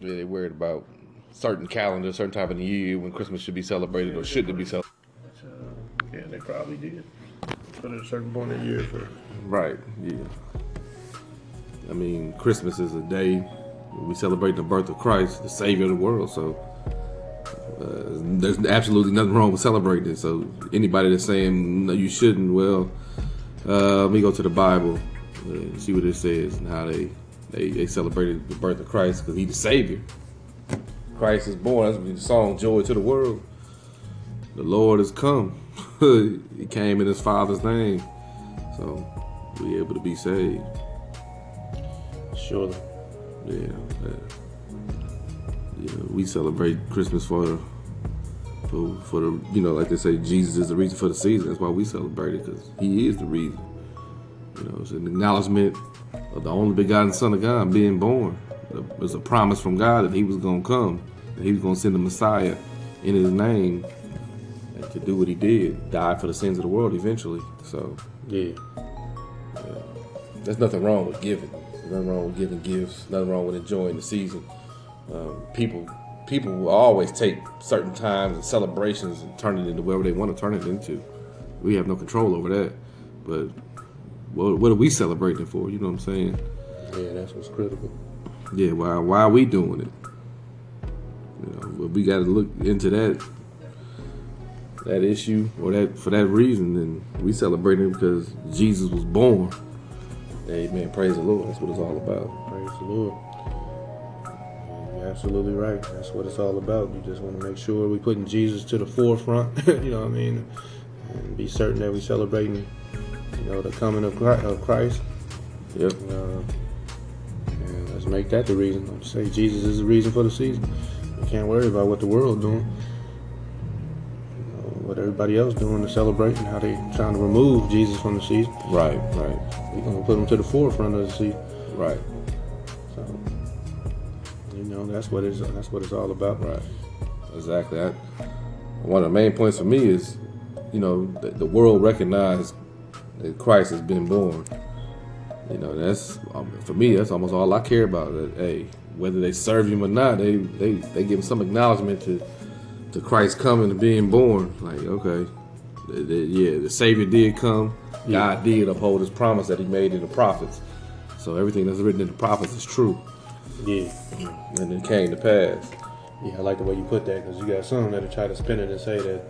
Yeah, they worried about certain calendar, certain time of the year when Christmas should be celebrated or shouldn't be celebrated. Yeah, they probably did. But at a certain point in the year, for Right. Yeah. I mean, Christmas is a day we celebrate the birth of Christ, the Savior of the world. So uh, there's absolutely nothing wrong with celebrating it. So anybody that's saying no, you shouldn't, well, uh, let me go to the Bible and see what it says and how they they, they celebrated the birth of Christ because He's the Savior. Christ is born. That's the song "Joy to the World." The Lord has come. he came in His Father's name, so we able to be saved. surely. Yeah, uh, yeah. We celebrate Christmas for for for the you know like they say Jesus is the reason for the season. That's why we celebrate it because He is the reason. You know, it's an acknowledgement of the only begotten Son of God being born. It was a promise from God that He was going to come, that He was going to send the Messiah in His name and to do what He did, die for the sins of the world eventually. So Yeah. there's nothing wrong with giving. There's nothing wrong with giving gifts. Nothing wrong with enjoying the season. Um, people people will always take certain times and celebrations and turn it into whatever they want to turn it into. We have no control over that. But what, what are we celebrating for? You know what I'm saying? Yeah, that's what's critical. Yeah. Why why are we doing it? You know, but we got to look into that that issue or that for that reason. and we celebrating it because Jesus was born. Amen. Praise the Lord. That's what it's all about. Praise the Lord. You're absolutely right. That's what it's all about. You just want to make sure we're putting Jesus to the forefront. you know what I mean? And be certain that we're celebrating, you know, the coming of Christ. Of Christ. Yep. Uh, and let's make that the reason. Let's say Jesus is the reason for the season. We can't worry about what the world doing. You know, what everybody else doing to celebrate and how they trying to remove Jesus from the season. Right. Right. We're gonna put him to the forefront of the season. Right. So, you know, that's what it's that's what it's all about. Right. Exactly. I, one of the main points for me is, you know, the, the world recognized that Christ has been born. You know, that's um, for me. That's almost all I care about. That hey, whether they serve him or not, they they they give some acknowledgement to to Christ coming and being born. Like, okay, the, the, yeah, the Savior did come. God did uphold His promise that He made in the prophets. So everything that's written in the prophets is true, Yeah, and it came to pass. yeah, I like the way you put that because you got some that'll try to spin it and say that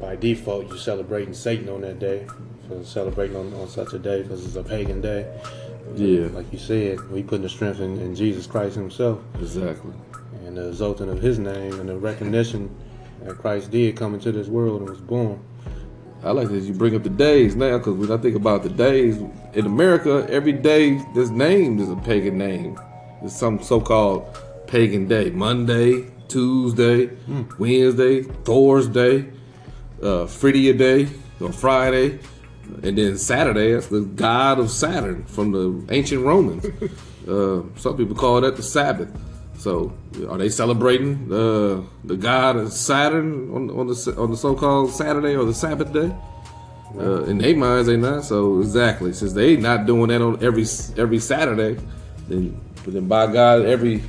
by default you're celebrating Satan on that day for celebrating on, on such a day because it's a pagan day. Yeah. like you said, we putting the strength in, in Jesus Christ Himself Exactly. and the exalting of His name and the recognition that Christ did come into this world and was born. I like that you bring up the days now because when I think about the days in America, every day this name is a pagan name. It's some so-called pagan day. Monday, Tuesday, hmm. Wednesday, Thursday, uh, Friday Day or Friday, and then Saturday. That's the god of Saturn from the ancient Romans. uh, some people call that the Sabbath. So, are they celebrating uh, the god of Saturn on, on the on the so-called Saturday or the Sabbath day? Uh, in their minds, they not. So exactly, since they not doing that on every every Saturday, then then by God, every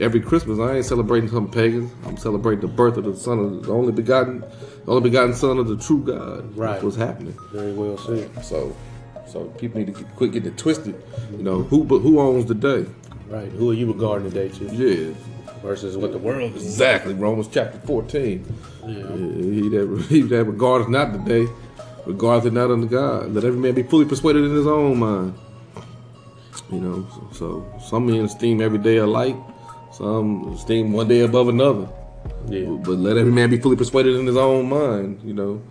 every Christmas I ain't celebrating some pagans. I'm celebrating the birth of the Son of the only begotten, the only begotten Son of the true God. Right. That's what's happening. Very well said. So, so people need to get, quit getting it twisted. You know who but who owns the day? Right. Who are you regarding the day to Yeah, versus what the world is? exactly. Romans chapter 14. Yeah. He that he that regardeth not the day, regards it not unto God. Let every man be fully persuaded in his own mind. You know, so, so some men esteem every day alike, some esteem one day above another. Yeah. But let every man be fully persuaded in his own mind. You know,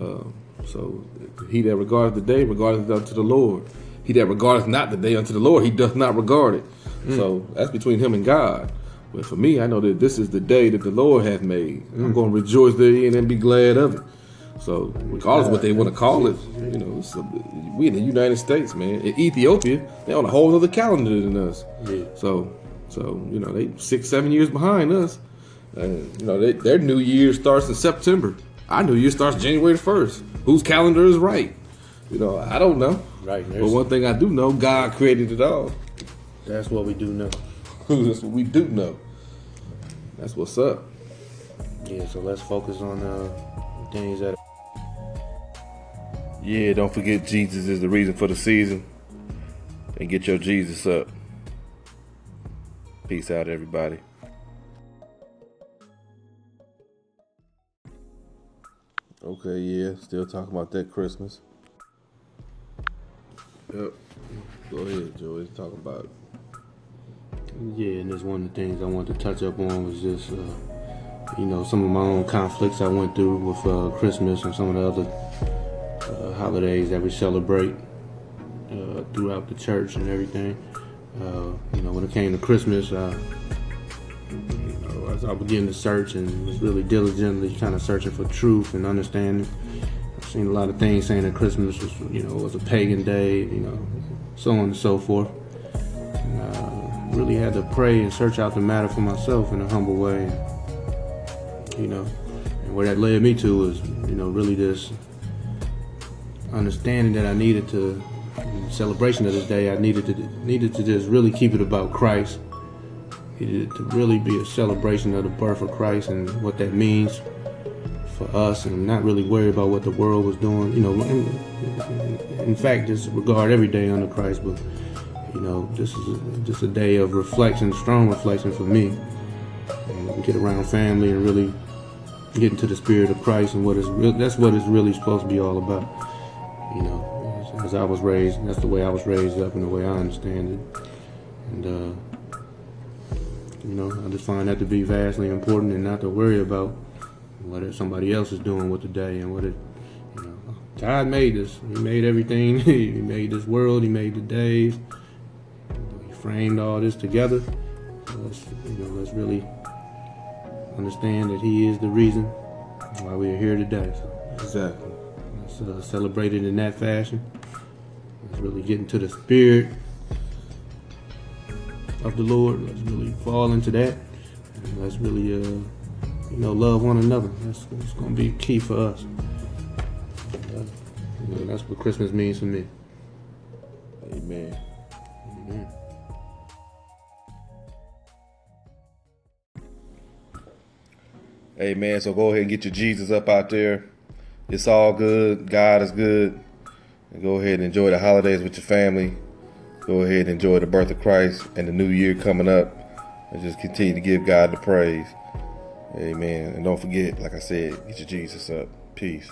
uh, so he that regardeth the day regardeth unto the Lord. He that regardeth not the day unto the Lord, he doth not regard it. So that's between him and God. But for me, I know that this is the day that the Lord hath made. I'm going to rejoice therein and be glad of it. So, regardless of what they want to call it, you know, it's a, we in the United States, man. In Ethiopia, they're on a whole other calendar than us. Yeah. So, so you know, they six, seven years behind us. And you know, they, their New Year starts in September. Our New Year starts January first. Whose calendar is right? You know, I don't know. Right. But one thing I do know, God created it all. that's what we do know. That's what we do know. That's what's up. Yeah, so let's focus on uh, things that. Yeah, don't forget Jesus is the reason for the season. And get your Jesus up. Peace out, everybody. Okay, yeah, still talking about that Christmas. Yep. Go ahead, Joey. Talk about it. Yeah, and that's one of the things I wanted to touch up on was just, uh, you know, some of my own conflicts I went through with uh, Christmas and some of the other uh, holidays that we celebrate uh, throughout the church and everything. Uh, you know, when it came to Christmas, uh, you know, as I began to search and was really diligently kind of searching for truth and understanding. I've seen a lot of things saying that Christmas was, you know, was a pagan day, you know, so on and so forth. And, uh, really had to pray and search out the matter for myself in a humble way. You know, and where that led me to was, you know, really just understanding that I needed to, celebration of this day, I needed to needed to just really keep it about Christ. Needed to really be a celebration of the birth of Christ and what that means for us, and not really worry about what the world was doing. You know, in, in fact, just regard every day under Christ, but you know, this is just a day of reflection, strong reflection for me. And get around family and really get into the spirit of Christ and what is real. That's what it's really supposed to be all about. You know, as, I was raised, that's the way I was raised up and the way I understand it. And uh, you know, I just find that to be vastly important and not to worry about what somebody else is doing with the day and what it. You know, God made this. He made everything. he made this world. He made the days He framed all this together. Let's, you know, let's really understand that He is the reason why we are here today. So Exactly. let's uh, celebrate it in that fashion. Really get into the spirit of the Lord. Let's really fall into that. And let's really, uh, you know, love one another. That's, that's going to be key for us. Uh, that's what Christmas means to me. Amen. Amen. Amen. So go ahead and get your Jesus up out there. It's all good. God is good. Go ahead and enjoy the holidays with your family. Go ahead and enjoy the birth of Christ and the new year coming up. And just continue to give God the praise. Amen. And don't forget, like I said, get your Jesus up. Peace.